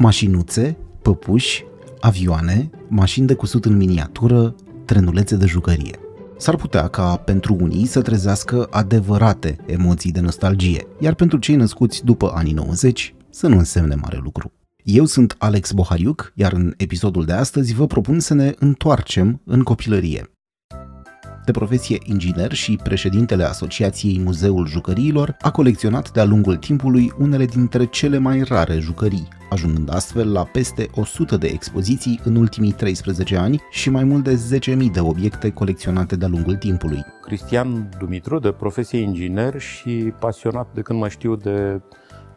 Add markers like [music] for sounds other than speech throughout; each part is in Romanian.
Mașinuțe, păpuși, avioane, mașini de cusut în miniatură, trenulețe de jucărie. S-ar putea ca pentru unii să trezească adevărate emoții de nostalgie, iar pentru cei născuți după anii 90 să nu însemne mare lucru. Eu sunt Alex Bohariuc, iar în episodul de astăzi vă propun să ne întoarcem în copilărie. De profesie inginer și președintele Asociației Muzeul Jucăriilor, a colecționat de-a lungul timpului unele dintre cele mai rare jucării, ajungând astfel la peste 100 de expoziții în ultimii 13 ani și mai mult de 10.000 de obiecte colecționate de-a lungul timpului. Cristian Dumitru, de profesie inginer și pasionat de când mă știu de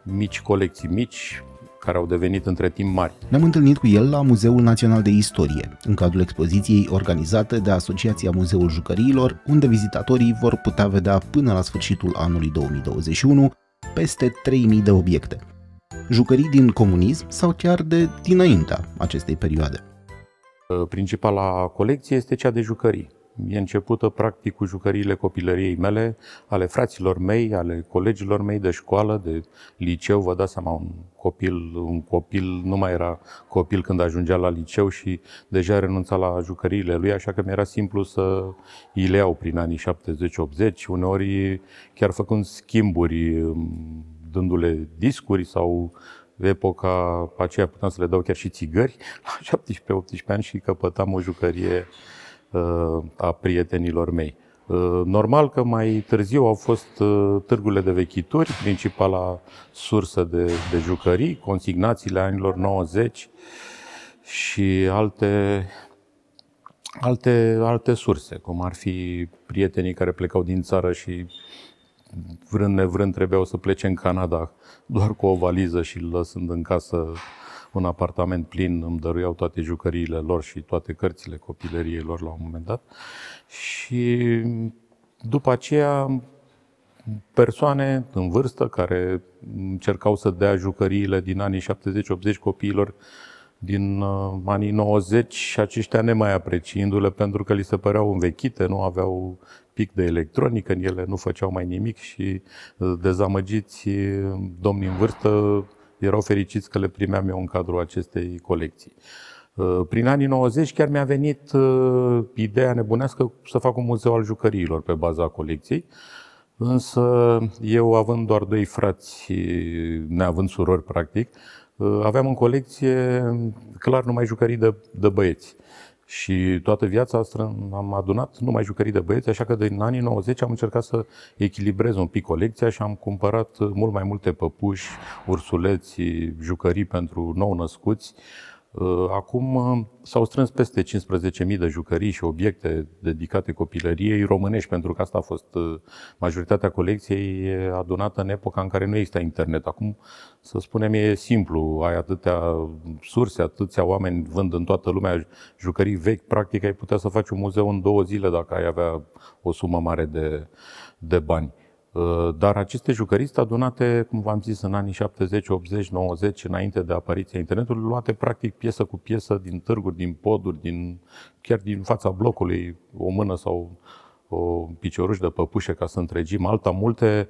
mici colecții mici, care au devenit între timp mari. Ne-am întâlnit cu el la Muzeul Național de Istorie, în cadrul expoziției organizate de Asociația Muzeul Jucăriilor, unde vizitatorii vor putea vedea până la sfârșitul anului 2021 peste 3000 de obiecte. Jucării din comunism sau chiar de dinaintea acestei perioade. Principala colecție este cea de jucării E începută practic cu jucăriile copilăriei mele, ale fraților mei, ale colegilor mei de școală, de liceu. Vă dați seama, un copil, un copil nu mai era copil când ajungea la liceu și deja renunța la jucăriile lui, așa că mi-era simplu să îi le iau prin anii 70-80, uneori chiar făcând schimburi, dându-le discuri sau epoca aceea puteam să le dau chiar și țigări [laughs] la 17-18 ani și căpătam o jucărie a prietenilor mei. Uh, normal că mai târziu au fost uh, târgurile de vechituri, principala sursă de, de jucării, consignațiile anilor 90 și alte, alte, alte surse, cum ar fi prietenii care plecau din țară și vrând nevrând trebuiau să plece în Canada doar cu o valiză și lăsând în casă un apartament plin, îmi dăruiau toate jucăriile lor și toate cărțile copilăriei lor la un moment dat. Și după aceea persoane în vârstă care încercau să dea jucăriile din anii 70-80 copiilor din uh, anii 90 și aceștia nemai apreciindu-le pentru că li se păreau învechite, nu aveau pic de electronică în ele, nu făceau mai nimic și uh, dezamăgiți domnii în vârstă erau fericiți că le primeam eu în cadrul acestei colecții. Uh, prin anii 90 chiar mi-a venit uh, ideea nebunească să fac un muzeu al jucăriilor pe baza colecției, însă eu având doar doi frați, neavând surori practic, uh, aveam în colecție clar numai jucării de, de băieți. Și toată viața asta am adunat numai jucării de băieți, așa că din anii 90 am încercat să echilibrez un pic colecția și am cumpărat mult mai multe păpuși, ursuleți, jucării pentru nou născuți, Uh, acum uh, s-au strâns peste 15.000 de jucării și obiecte dedicate copilăriei românești, pentru că asta a fost uh, majoritatea colecției adunată în epoca în care nu exista internet. Acum, să spunem, e simplu, ai atâtea surse, atâția oameni vând în toată lumea jucării vechi, practic ai putea să faci un muzeu în două zile dacă ai avea o sumă mare de, de bani. Uh, dar aceste jucării sunt adunate, cum v-am zis, în anii 70, 80, 90, înainte de apariția internetului, luate practic piesă cu piesă din târguri, din poduri, din, chiar din fața blocului, o mână sau o picioruș de păpușe ca să întregim alta. Multe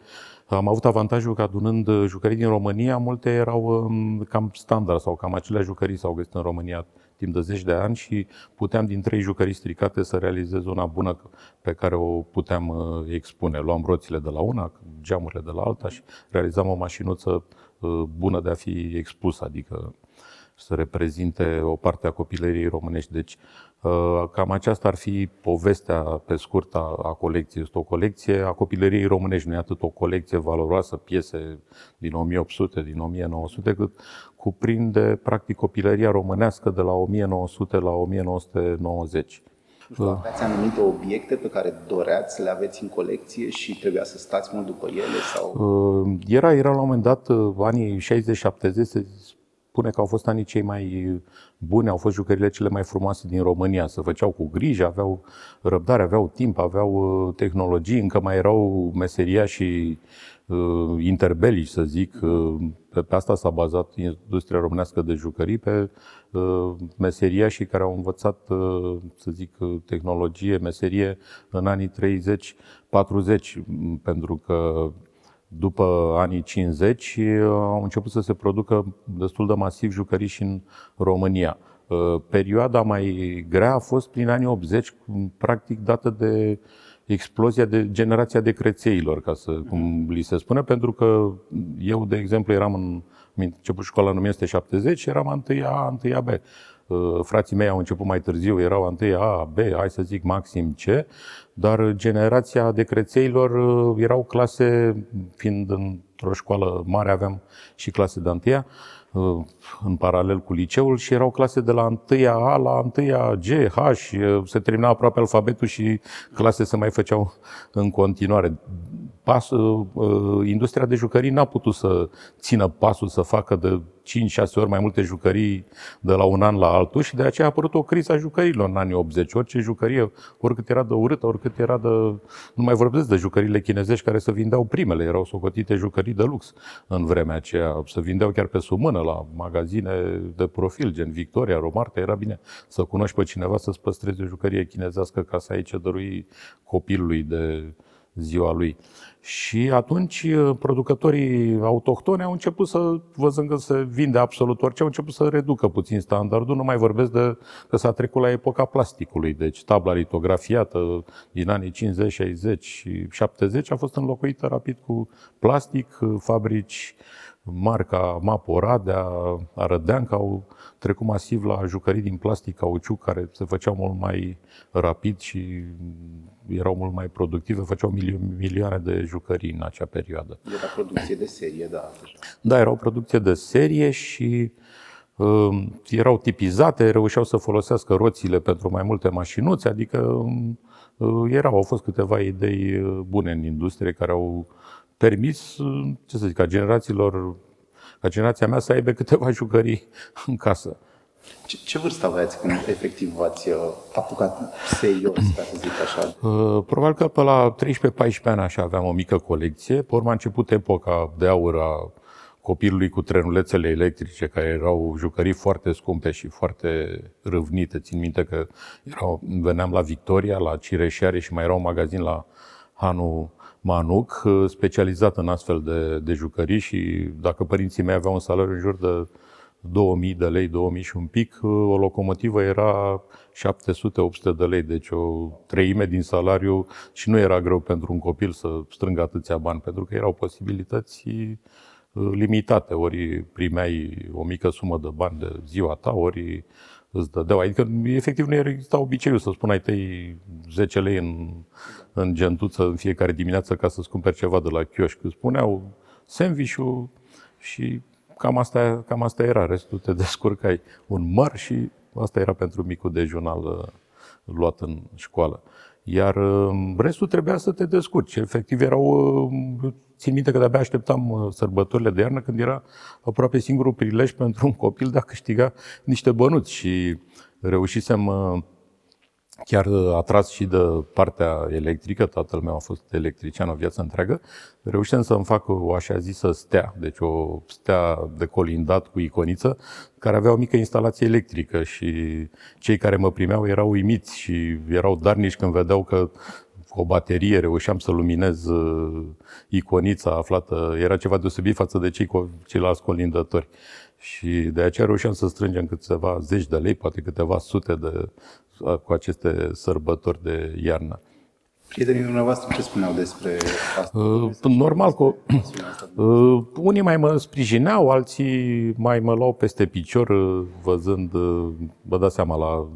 am avut avantajul că adunând jucării din România, multe erau um, cam standard sau cam aceleași jucării s-au găsit în România timp de zeci de ani și puteam din trei jucării stricate să realizez una bună pe care o puteam uh, expune. Luam roțile de la una, geamurile de la alta și realizam o mașinuță uh, bună de a fi expusă, adică să reprezinte o parte a copilăriei românești. Deci, uh, cam aceasta ar fi povestea pe scurt a, a colecției. Este o colecție a copilăriei românești, nu e atât o colecție valoroasă, piese din 1800, din 1900, cât cuprinde practic copilăria românească de la 1900 la 1990. Nu aveați anumite obiecte pe care doreați să le aveți în colecție și trebuia să stați mult după ele? Sau? Uh, era, era la un moment dat, uh, anii 60-70, se spune că au fost anii cei mai buni, au fost jucările cele mai frumoase din România. Se făceau cu grijă, aveau răbdare, aveau timp, aveau uh, tehnologii, încă mai erau meseria și uh, interbelici, să zic. Uh, pe, pe asta s-a bazat industria românească de jucării, pe uh, meseria și care au învățat, uh, să zic, tehnologie, meserie în anii 30-40, pentru că după anii 50 au început să se producă destul de masiv jucării și în România. Perioada mai grea a fost prin anii 80, practic dată de explozia de generația de crețeilor, ca să cum li se spune, pentru că eu, de exemplu, eram în am început școala în 1970 și eram întâia A, întâia B. Uh, frații mei au început mai târziu, erau întâi A, B, hai să zic maxim C, dar generația de crețeilor uh, erau clase, fiind într-o școală mare, aveam și clase de întâia, uh, în paralel cu liceul și erau clase de la 1 A la 1 G, H, se termina aproape alfabetul și clase se mai făceau în continuare. Pas, uh, uh, industria de jucării n-a putut să țină pasul, să facă de 5-6 ori mai multe jucării de la un an la altul și de aceea a apărut o criză a jucărilor în anii 80. Orice jucărie, oricât era de urâtă, oricât era de... Nu mai vorbesc de jucările chinezești care se vindeau primele, erau socotite jucării de lux în vremea aceea. Se vindeau chiar pe sub mână la magazine de profil, gen Victoria, Romarte. Era bine să cunoști pe cineva să-ți păstrezi o jucărie chinezească ca să ai ce dărui copilului de ziua lui. Și atunci uh, producătorii autohtoni au început să, văzând că se vinde absolut orice, au început să reducă puțin standardul. Nu mai vorbesc de că s-a trecut la epoca plasticului. Deci tabla litografiată din anii 50, 60 și 70 a fost înlocuită rapid cu plastic, fabrici marca Mapo Radea, Arădeanca au trecut masiv la jucării din plastic cauciuc care se făceau mult mai rapid și erau mult mai productive, făceau milioane de jucării în acea perioadă. Era producție de serie, da. Da, erau producție de serie și uh, erau tipizate, reușeau să folosească roțile pentru mai multe mașinuțe, adică uh, erau, au fost câteva idei uh, bune în industrie care au permis, ce să zic, ca generațiilor, ca generația mea să aibă câteva [laughs] jucării în casă. Ce, ce vârstă aveați când efectiv v-ați uh, apucat serios, ca să zic așa? Uh, probabil că pe la 13-14 ani așa aveam o mică colecție. Pe urmă a început epoca de aur a copilului cu trenulețele electrice, care erau jucării foarte scumpe și foarte râvnite. Țin minte că erau, veneam la Victoria, la Cireșeare și mai era un magazin la Hanu Manuc, uh, specializat în astfel de, de jucării și dacă părinții mei aveau un salariu în jur de 2000 de lei, 2000 și un pic, uh, o locomotivă era 700-800 de lei, deci o treime din salariu și nu era greu pentru un copil să strângă atâția bani, pentru că erau posibilități uh, limitate, ori primeai o mică sumă de bani de ziua ta, ori îți dădeau. Adică, efectiv, nu exista obiceiul să spun ai tăi 10 lei în, în gentuță în fiecare dimineață ca să-ți cumperi ceva de la chioșc. Îți spuneau sandwich și cam asta, cam asta era. Restul te [laughs] descurcai un măr și asta era pentru micul dejun uh, luat în școală. Iar uh, restul trebuia să te descurci. Efectiv erau, uh, țin minte că de-abia așteptam sărbătorile de iarnă când era aproape singurul prilej pentru un copil de a câștiga niște bănuți și reușisem chiar uh, atras și de partea electrică, tatăl meu a fost electrician o viață întreagă, reușeam să-mi fac o așa zisă stea, deci o stea de colindat cu iconiță, care avea o mică instalație electrică și cei care mă primeau erau uimiți și erau darnici când vedeau că cu o baterie reușeam să luminez uh, iconița aflată, era ceva deosebit față de cei ceilalți colindători. Și de aceea reușeam să strângem câteva zeci de lei, poate câteva sute de cu aceste sărbători de iarnă. Prietenii dumneavoastră ce spuneau despre asta? Uh, normal că uh, unii mai mă sprijineau, alții mai mă luau peste picior, uh, văzând, uh, vă dați seama, la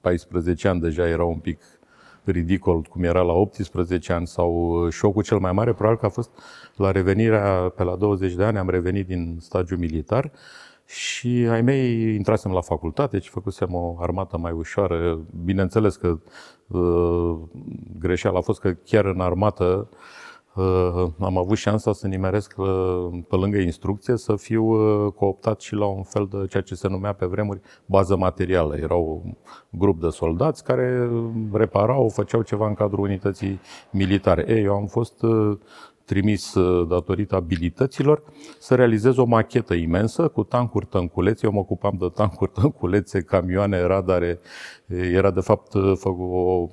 14 ani deja era un pic ridicol cum era la 18 ani sau uh, șocul cel mai mare probabil că a fost la revenirea pe la 20 de ani, am revenit din stagiu militar și ai mei intrasem la facultate și făcusem o armată mai ușoară. Bineînțeles că uh, greșeala a fost că chiar în armată uh, am avut șansa să nimeresc uh, pe lângă instrucție să fiu uh, cooptat și la un fel de ceea ce se numea pe vremuri bază materială. Erau un grup de soldați care reparau, făceau ceva în cadrul unității militare. Ei, eu am fost uh, trimis uh, datorită abilităților să realizez o machetă imensă cu tancuri tănculețe. Eu mă ocupam de tancuri tănculețe, camioane, radare. Era de fapt uh, o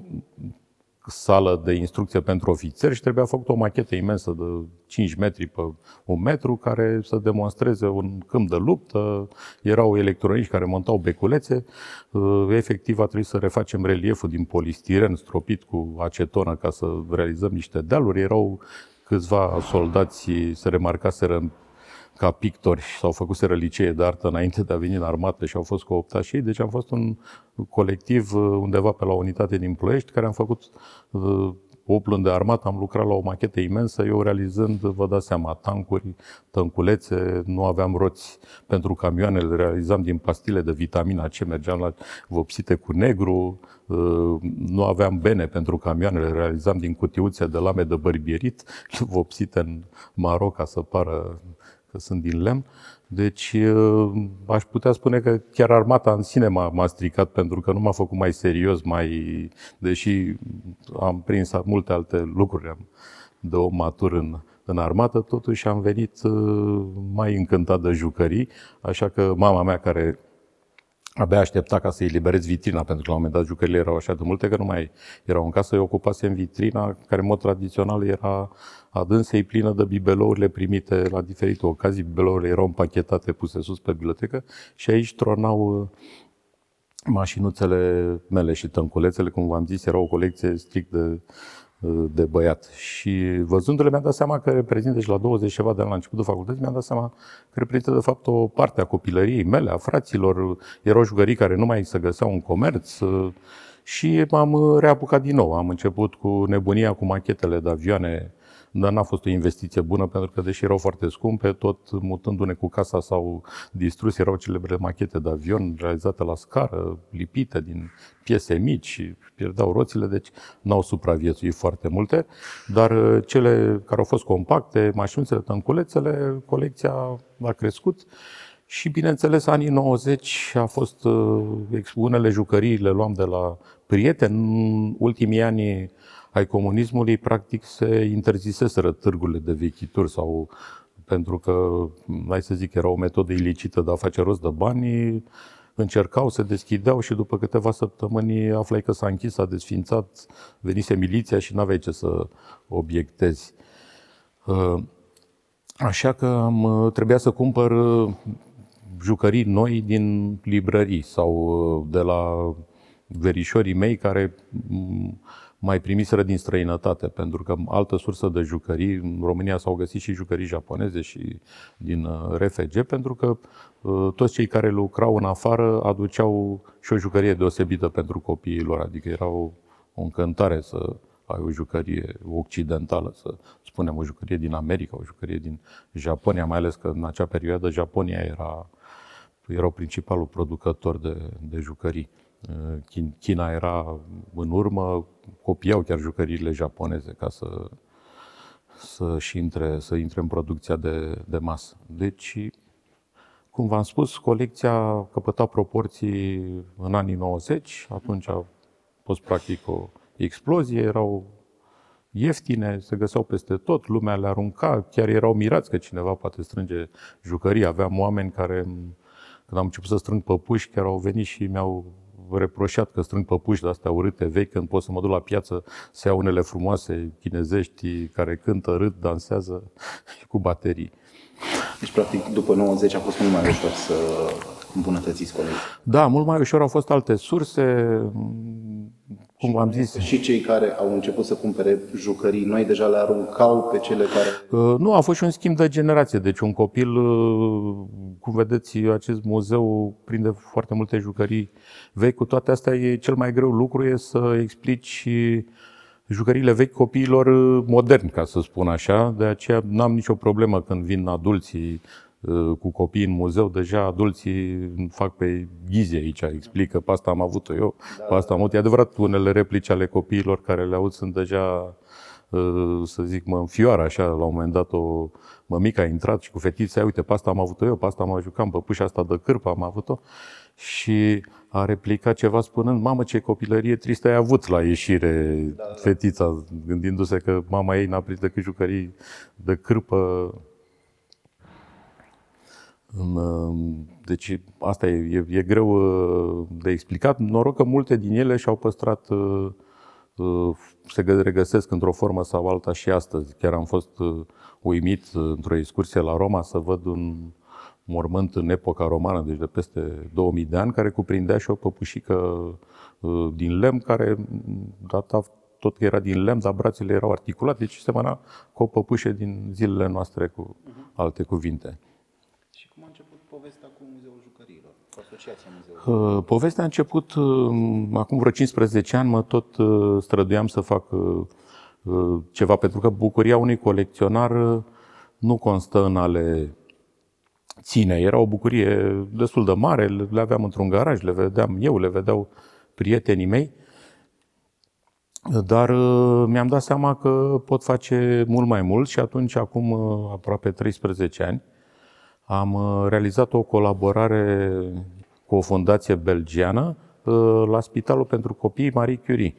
sală de instrucție pentru ofițeri și trebuia făcut o machetă imensă de 5 metri pe un metru care să demonstreze un câmp de luptă. Erau electronici care montau beculețe. Uh, efectiv a trebuit să refacem relieful din polistiren stropit cu acetonă ca să realizăm niște dealuri. Erau câțiva soldați se remarcaseră ca pictori sau făcuseră licee de artă înainte de a veni în armată și au fost cooptați și ei. Deci am fost un colectiv uh, undeva pe la unitate din Ploiești care am făcut 8 luni de armată, am lucrat la o machetă imensă, eu realizând, vă dați seama, tancuri, tănculețe, nu aveam roți pentru camioane, le realizam din pastile de vitamina C, mergeam la vopsite cu negru, uh, nu aveam bene pentru camioane, le realizam din cutiuțe de lame de bărbierit, [laughs] vopsite în Maroc ca să pară că sunt din lemn. Deci uh, aș putea spune că chiar armata în sine m-a, m-a stricat pentru că nu m-a făcut mai serios, mai, deși am prins multe alte lucruri am, de om matur în, în armată, totuși am venit uh, mai încântat de jucării, așa că mama mea care abia aștepta ca să-i liberez vitrina, pentru că la un moment dat jucările erau așa de multe că nu mai erau în casă, eu ocupasem vitrina, care în mod tradițional era adânsei plină de bibelourile primite la diferite ocazii. Bibelourile erau împachetate, puse sus pe bibliotecă și aici tronau uh, mașinuțele mele și tănculețele, cum v-am zis, era o colecție strict de, uh, de băiat. Și văzându-le mi-am dat seama că reprezintă și la 20 ceva de ani la începutul facultății, mi-am dat seama că reprezintă de fapt o parte a copilăriei mele, a fraților. Erau jucării care nu mai se găseau în comerț uh, și m-am reapucat din nou. Am început cu nebunia cu machetele de avioane dar n-a fost o investiție bună pentru că, deși erau foarte scumpe, tot mutându-ne cu casa s-au distrus, erau celebre machete de avion realizate la scară, lipite din piese mici și pierdeau roțile, deci n-au supraviețuit foarte multe, dar uh, cele care au fost compacte, mașințele, tănculețele, colecția a crescut și, bineînțeles, anii 90 a fost, uh, unele jucării le luam de la prieteni, în ultimii ani ai comunismului, practic se interziseseră târgurile de vechituri sau pentru că, hai să zic, era o metodă ilicită de a face rost de bani, încercau, se deschideau și după câteva săptămâni aflai că s-a închis, s-a desfințat, venise miliția și n-aveai ce să obiectezi. Uh, așa că am, trebuia să cumpăr uh, jucării noi din librării sau uh, de la verișorii mei care mm, mai primiseră din străinătate, pentru că altă sursă de jucării, în România s-au găsit și jucării japoneze și din uh, RFG, pentru că uh, toți cei care lucrau în afară aduceau și o jucărie deosebită pentru copiii lor, adică era o, o încântare să ai o jucărie occidentală, să spunem o jucărie din America, o jucărie din Japonia, mai ales că în acea perioadă Japonia era, era principalul producător de, de jucării. China era în urmă, copiau chiar jucăriile japoneze ca să, să, și intre, să intre în producția de, de masă. Deci, cum v-am spus, colecția a căpătat proporții în anii 90, atunci a fost practic o explozie, erau ieftine, se găseau peste tot, lumea le arunca, chiar erau mirați că cineva poate strânge jucării. Aveam oameni care, când am început să strâng păpuși, chiar au venit și mi-au reproșat că strâng păpuși de astea urâte, vechi, când pot să mă duc la piață să iau unele frumoase chinezești care cântă, râd, dansează [laughs] cu baterii. Deci, practic, după 90 a fost mult mai ușor să îmbunătățiți colegii. Da, mult mai ușor au fost alte surse, cum am zis. Și cei care au început să cumpere jucării noi deja le aruncau pe cele care... Uh, nu, a fost și un schimb de generație. Deci un copil, uh, cum vedeți, acest muzeu prinde foarte multe jucării vechi. Cu toate astea, e cel mai greu lucru e să explici jucăriile vechi copiilor moderni, ca să spun așa. De aceea n-am nicio problemă când vin adulții Uh, cu copii în muzeu, deja adulții fac pe ghizi aici, explică, pe asta am avut-o eu, da. pe asta am avut. E adevărat, unele replici ale copiilor care le aud sunt deja, uh, să zic, mă înfioară așa, la un moment dat o mămică a intrat și cu fetița, uite, pe asta am avut-o eu, pe asta am jucat, pe pușa asta de cârpă am avut-o. Și a replicat ceva spunând, mamă ce copilărie tristă ai avut la ieșire da, da. fetița, gândindu-se că mama ei n-a prins decât jucării de cârpă deci asta e, e, e greu uh, de explicat. Noroc că multe din ele și-au păstrat uh, se regăsesc într-o formă sau alta și astăzi. Chiar am fost uimit într-o excursie la Roma să văd un mormânt în epoca romană, deci de peste 2000 de ani, care cuprindea și o păpușică din lemn, care data tot că era din lemn, dar brațele erau articulate, deci semăna cu o păpușă din zilele noastre, cu uh-huh. alte cuvinte. Și cum a început povestea cu Muzeul Jucăriilor, cu Asociația Muzeului? Uh, povestea a început uh, acum vreo 15 ani, mă tot uh, străduiam să fac ceva, pentru că bucuria unui colecționar nu constă în ale ține. Era o bucurie destul de mare, le aveam într-un garaj, le vedeam eu, le vedeau prietenii mei dar uh, mi-am dat seama că pot face mult mai mult și atunci, acum uh, aproape 13 ani, am uh, realizat o colaborare cu o fundație belgiană la Spitalul pentru Copii Marie Curie.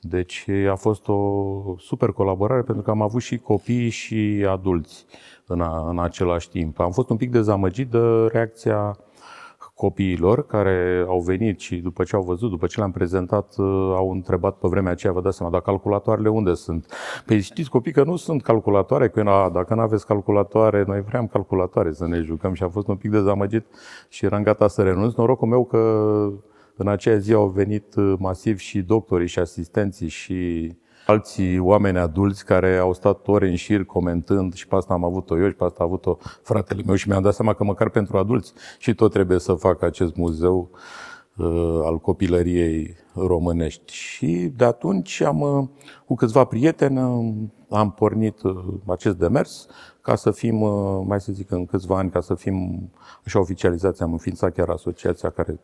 Deci a fost o super colaborare pentru că am avut și copii și adulți în, a, în același timp. Am fost un pic dezamăgit de reacția copiilor care au venit și după ce au văzut, după ce le-am prezentat, uh, au întrebat pe vremea aceea, vă dați seama, dar calculatoarele unde sunt? Păi știți copii că nu sunt calculatoare, că na, dacă nu aveți calculatoare, noi vreau calculatoare să ne jucăm și am fost un pic dezamăgit și eram gata să renunț. Norocul meu că în aceea zi au venit uh, masiv și doctorii și asistenții și alții oameni adulți care au stat ore în șir comentând și pe asta am avut-o eu și pe asta a avut-o fratele meu și mi-am dat seama că măcar pentru adulți și tot trebuie să fac acest muzeu uh, al copilăriei românești. Și de atunci am, uh, cu câțiva prieteni, uh, am pornit uh, acest demers ca să fim, uh, mai să zic, în câțiva ani, ca să fim așa oficializați. Am înființat chiar asociația care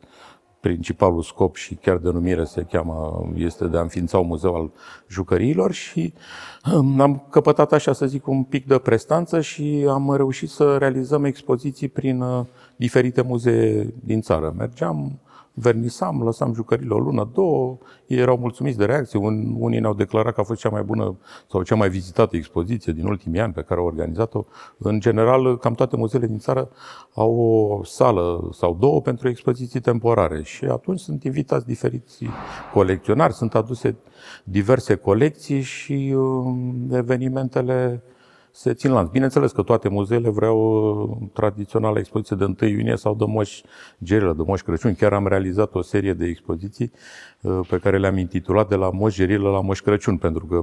principalul scop și chiar denumire se cheamă, este de a înființa un muzeu al jucăriilor și um, am căpătat așa să zic un pic de prestanță și am reușit să realizăm expoziții prin uh, diferite muzee din țară. Mergeam vernisam, lăsam jucările o lună, două, ei erau mulțumiți de reacție. Unii ne-au declarat că a fost cea mai bună sau cea mai vizitată expoziție din ultimii ani pe care au organizat-o. În general, cam toate muzeele din țară au o sală sau două pentru expoziții temporare și atunci sunt invitați diferiți colecționari, sunt aduse diverse colecții și uh, evenimentele se țin lanț. Bineînțeles că toate muzeele vreau uh, tradiționala expoziție de 1 iunie sau de Moș Gerilă, de Moș Crăciun. Chiar am realizat o serie de expoziții uh, pe care le-am intitulat de la Moș Gerilă la Moș Crăciun, pentru că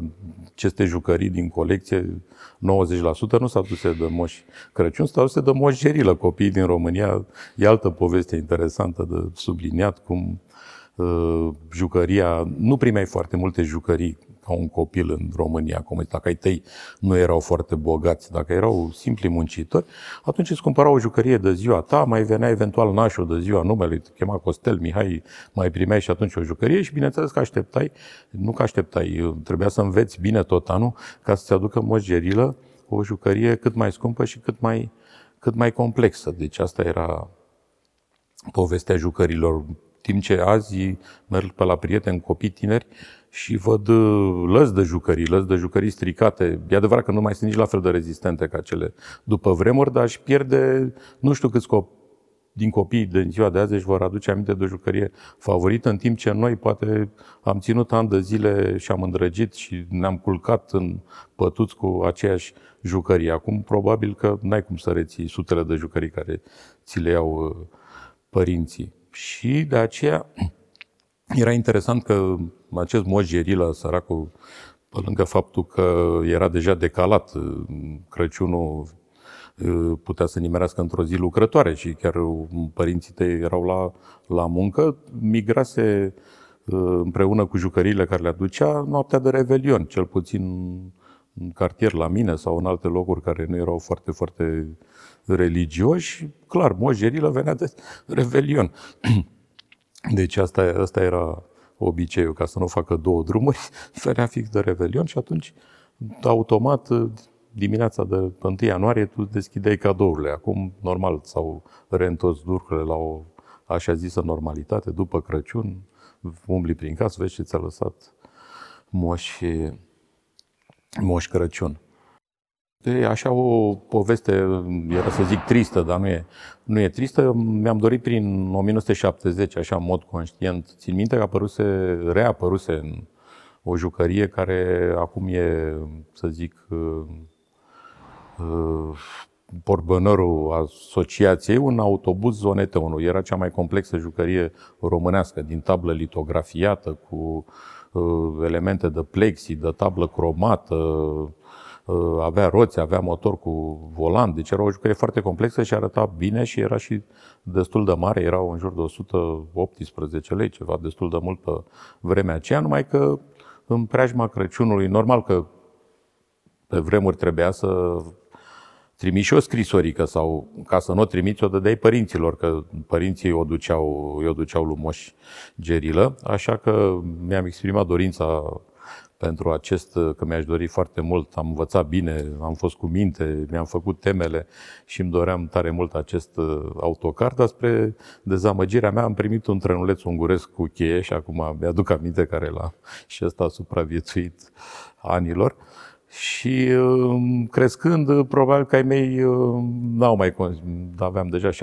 aceste jucării din colecție, 90% nu s-au dus de Moș Crăciun, s-au dus de Moș Gerilă. Copiii din România, e altă poveste interesantă de subliniat, cum uh, jucăria, nu primeai foarte multe jucării ca un copil în România, cum dacă ai tăi nu erau foarte bogați, dacă erau simpli muncitori, atunci îți cumpăra o jucărie de ziua ta, mai venea eventual nașul de ziua numele, te chema Costel Mihai, mai primeai și atunci o jucărie și bineînțeles că așteptai, nu că așteptai, trebuia să înveți bine tot anul ca să-ți aducă moșgerilă o jucărie cât mai scumpă și cât mai, cât mai complexă. Deci asta era povestea jucărilor. Timp ce azi merg pe la prieteni, copii tineri și văd uh, lăzi de jucării, lăzi de jucării stricate. E adevărat că nu mai sunt nici la fel de rezistente ca cele după vremuri, dar își pierde nu știu câți copii din copiii din ziua de azi își vor aduce aminte de o jucărie favorită, în timp ce noi poate am ținut ani de zile și am îndrăgit și ne-am culcat în pătuți cu aceeași jucărie. Acum probabil că n-ai cum să reții sutele de jucării care ți le iau uh, părinții. Și de aceea era interesant că acest moș Gerila, săracul, pe lângă faptul că era deja decalat, Crăciunul putea să nimerească într-o zi lucrătoare și chiar părinții tăi erau la, la muncă, migrase împreună cu jucăriile care le aducea noaptea de Revelion, cel puțin în cartier la mine sau în alte locuri care nu erau foarte, foarte religioși. Clar, Moș Gerila venea de Revelion. [clears throat] Deci asta, asta era obiceiul, ca să nu facă două drumuri, [laughs] ferea fix de Revelion și atunci, automat, dimineața de 1 ianuarie, tu deschideai cadourile. Acum, normal, s-au reîntors lucrurile la o așa zisă normalitate, după Crăciun, umbli prin casă, vezi ce ți-a lăsat moș, moș Crăciun. E așa o poveste, era să zic tristă, dar nu e, nu e tristă. Mi-am dorit prin 1970, așa în mod conștient. Țin minte că apăruse, reapăruse în o jucărie care acum e, să zic, porbănărul asociației, un autobuz Zonete 1. Era cea mai complexă jucărie românească, din tablă litografiată, cu elemente de plexi, de tablă cromată, Uh, avea roți, avea motor cu volan, deci era o jucărie foarte complexă și arăta bine și era și destul de mare, erau în jur de 118 lei, ceva destul de mult pe vremea aceea, numai că în preajma Crăciunului, normal că pe vremuri trebuia să trimiși o scrisorică sau ca să nu o trimiți, o dădeai părinților, că părinții o duceau, o duceau lumoși gerilă, așa că mi-am exprimat dorința pentru acest, că mi-aș dori foarte mult, am învățat bine, am fost cu minte, mi-am făcut temele și îmi doream tare mult acest uh, autocar, dar spre dezamăgirea mea am primit un trenuleț unguresc cu cheie și acum mi-aduc aminte care l-a [laughs] și ăsta a supraviețuit anilor. Și um, crescând, probabil că ai mei uh, n-au mai aveam deja 7-8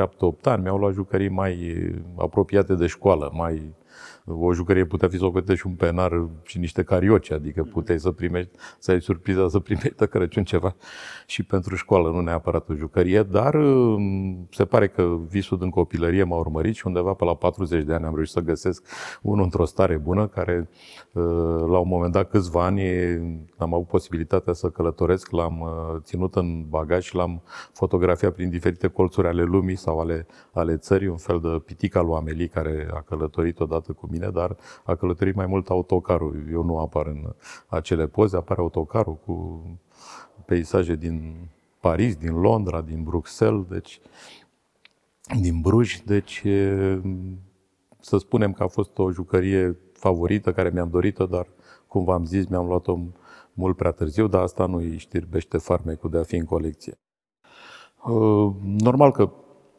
ani, mi-au luat jucării mai apropiate de școală, mai o jucărie putea fi socotită și un penar și niște carioci, adică puteai să primești, să ai surpriza să primești de Crăciun ceva și pentru școală, nu neapărat o jucărie, dar um, se pare că visul din copilărie m-a urmărit și undeva pe la 40 de ani am reușit să găsesc unul într-o stare bună, care uh, la un moment dat, câțiva ani, am avut posibilitatea să călătoresc, l-am uh, ținut în bagaj și l-am fotografiat prin diferite colțuri ale lumii sau ale, ale țării, un fel de pitica lui Amelie care a călătorit odată cu mine, dar a călătorit mai mult autocarul. Eu nu apar în acele poze, apare autocarul cu peisaje din Paris, din Londra, din Bruxelles, deci din Bruj, deci să spunem că a fost o jucărie favorită care mi-am dorit-o, dar cum v-am zis, mi-am luat-o mult prea târziu, dar asta nu îi știrbește farmecul de a fi în colecție. Uh, normal că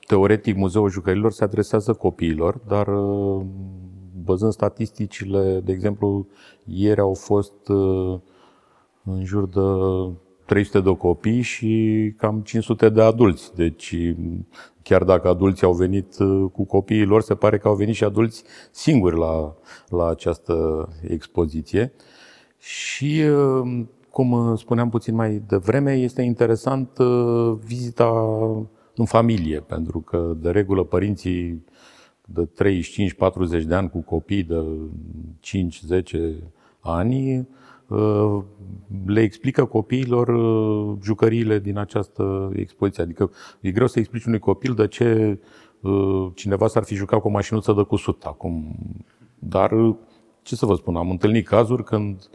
teoretic Muzeul Jucărilor se adresează copiilor, dar uh, văzând statisticile, de exemplu, ieri au fost uh, în jur de 300 de copii și cam 500 de adulți. Deci, chiar dacă adulții au venit uh, cu copiii lor, se pare că au venit și adulți singuri la, la această expoziție. Și, cum spuneam puțin mai devreme, este interesant vizita în familie, pentru că, de regulă, părinții de 35-40 de ani cu copii de 5-10 ani, uh, le explică copiilor uh, jucăriile din această expoziție. Adică e greu să explici unui copil de ce uh, cineva s-ar fi jucat cu o mașinuță de cusut acum. Dar, ce să vă spun, am întâlnit cazuri când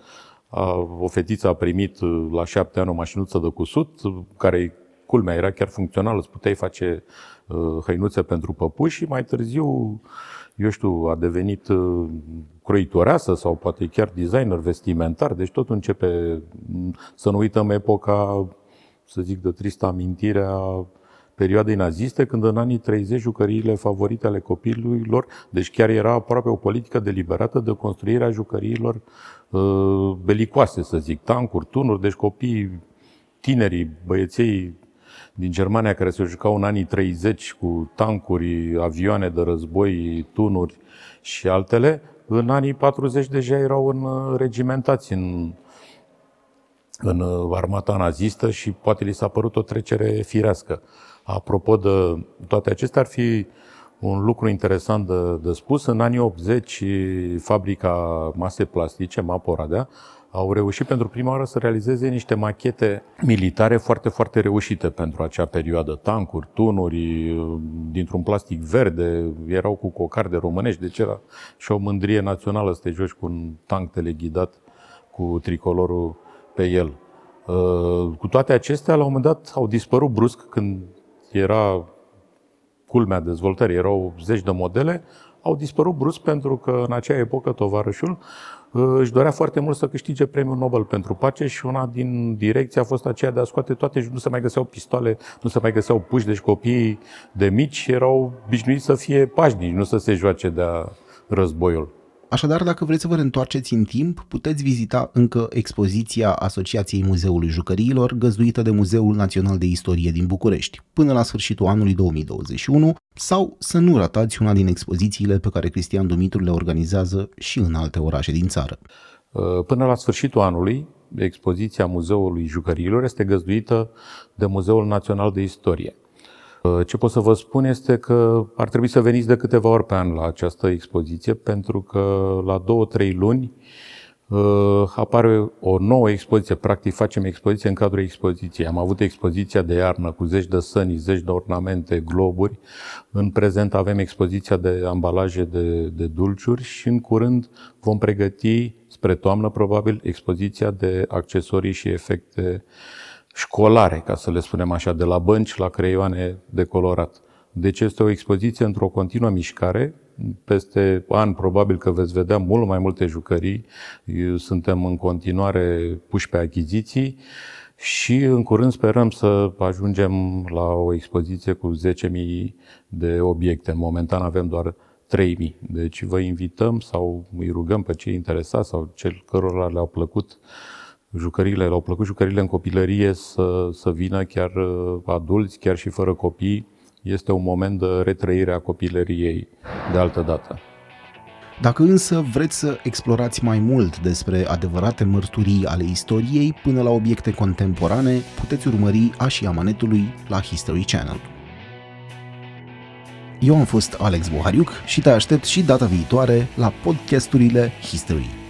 o fetiță a primit la șapte ani o mașinuță de cusut, care culmea era chiar funcțională, îți puteai face uh, hăinuțe pentru păpuși și mai târziu, eu știu, a devenit uh, croitoreasă sau poate chiar designer vestimentar, deci tot începe mm, să nu uităm epoca, să zic, de tristă amintire a perioadei naziste, când în anii 30 jucăriile favorite ale copilului deci chiar era aproape o politică deliberată de construirea jucăriilor uh, belicoase, să zic, tancuri, tunuri, deci copiii tinerii, băieței din Germania care se jucau în anii 30 cu tancuri, avioane de război, tunuri și altele, în anii 40 deja erau în uh, regimentați în, în uh, armata nazistă și poate li s-a părut o trecere firească. Apropo de toate acestea, ar fi un lucru interesant de, de spus. În anii 80, fabrica mase plastice, Maporadea, au reușit pentru prima oară să realizeze niște machete militare foarte, foarte reușite pentru acea perioadă. Tancuri, tunuri, dintr-un plastic verde, erau cu cocarde românești, deci era și o mândrie națională să te joci cu un tank teleghidat cu tricolorul pe el. Uh, cu toate acestea, la un moment dat, au dispărut brusc când era culmea dezvoltării, erau zeci de modele, au dispărut brusc pentru că în acea epocă tovarășul își dorea foarte mult să câștige premiul Nobel pentru pace și una din direcții a fost aceea de a scoate toate, nu se mai găseau pistoale, nu se mai găseau puși, deci copiii de mici erau obișnuiți să fie pașnici, nu să se joace de războiul. Așadar, dacă vreți să vă întoarceți în timp, puteți vizita încă expoziția Asociației Muzeului Jucăriilor, găzduită de Muzeul Național de Istorie din București, până la sfârșitul anului 2021, sau să nu ratați una din expozițiile pe care Cristian Dumitru le organizează și în alte orașe din țară. Până la sfârșitul anului, expoziția Muzeului Jucăriilor este găzduită de Muzeul Național de Istorie. Ce pot să vă spun este că ar trebui să veniți de câteva ori pe an la această expoziție, pentru că la două-trei luni uh, apare o nouă expoziție. Practic facem expoziție în cadrul expoziției. Am avut expoziția de iarnă cu zeci de săni, zeci de ornamente, globuri. În prezent avem expoziția de ambalaje de, de dulciuri și în curând vom pregăti, spre toamnă probabil, expoziția de accesorii și efecte școlare, ca să le spunem așa, de la bănci la creioane de colorat. Deci este o expoziție într-o continuă mișcare. Peste an probabil că veți vedea mult mai multe jucării. Suntem în continuare puși pe achiziții și în curând sperăm să ajungem la o expoziție cu 10.000 de obiecte. Momentan avem doar 3.000. Deci vă invităm sau îi rugăm pe cei interesați sau cel cărora le-au plăcut jucăriile, le-au plăcut jucăriile în copilărie să, să vină chiar uh, adulți, chiar și fără copii. Este un moment de retrăire a copilăriei de altă dată. Dacă însă vreți să explorați mai mult despre adevărate mărturii ale istoriei până la obiecte contemporane, puteți urmări Așia Manetului la History Channel. Eu am fost Alex Bohariuc și te aștept și data viitoare la podcasturile History.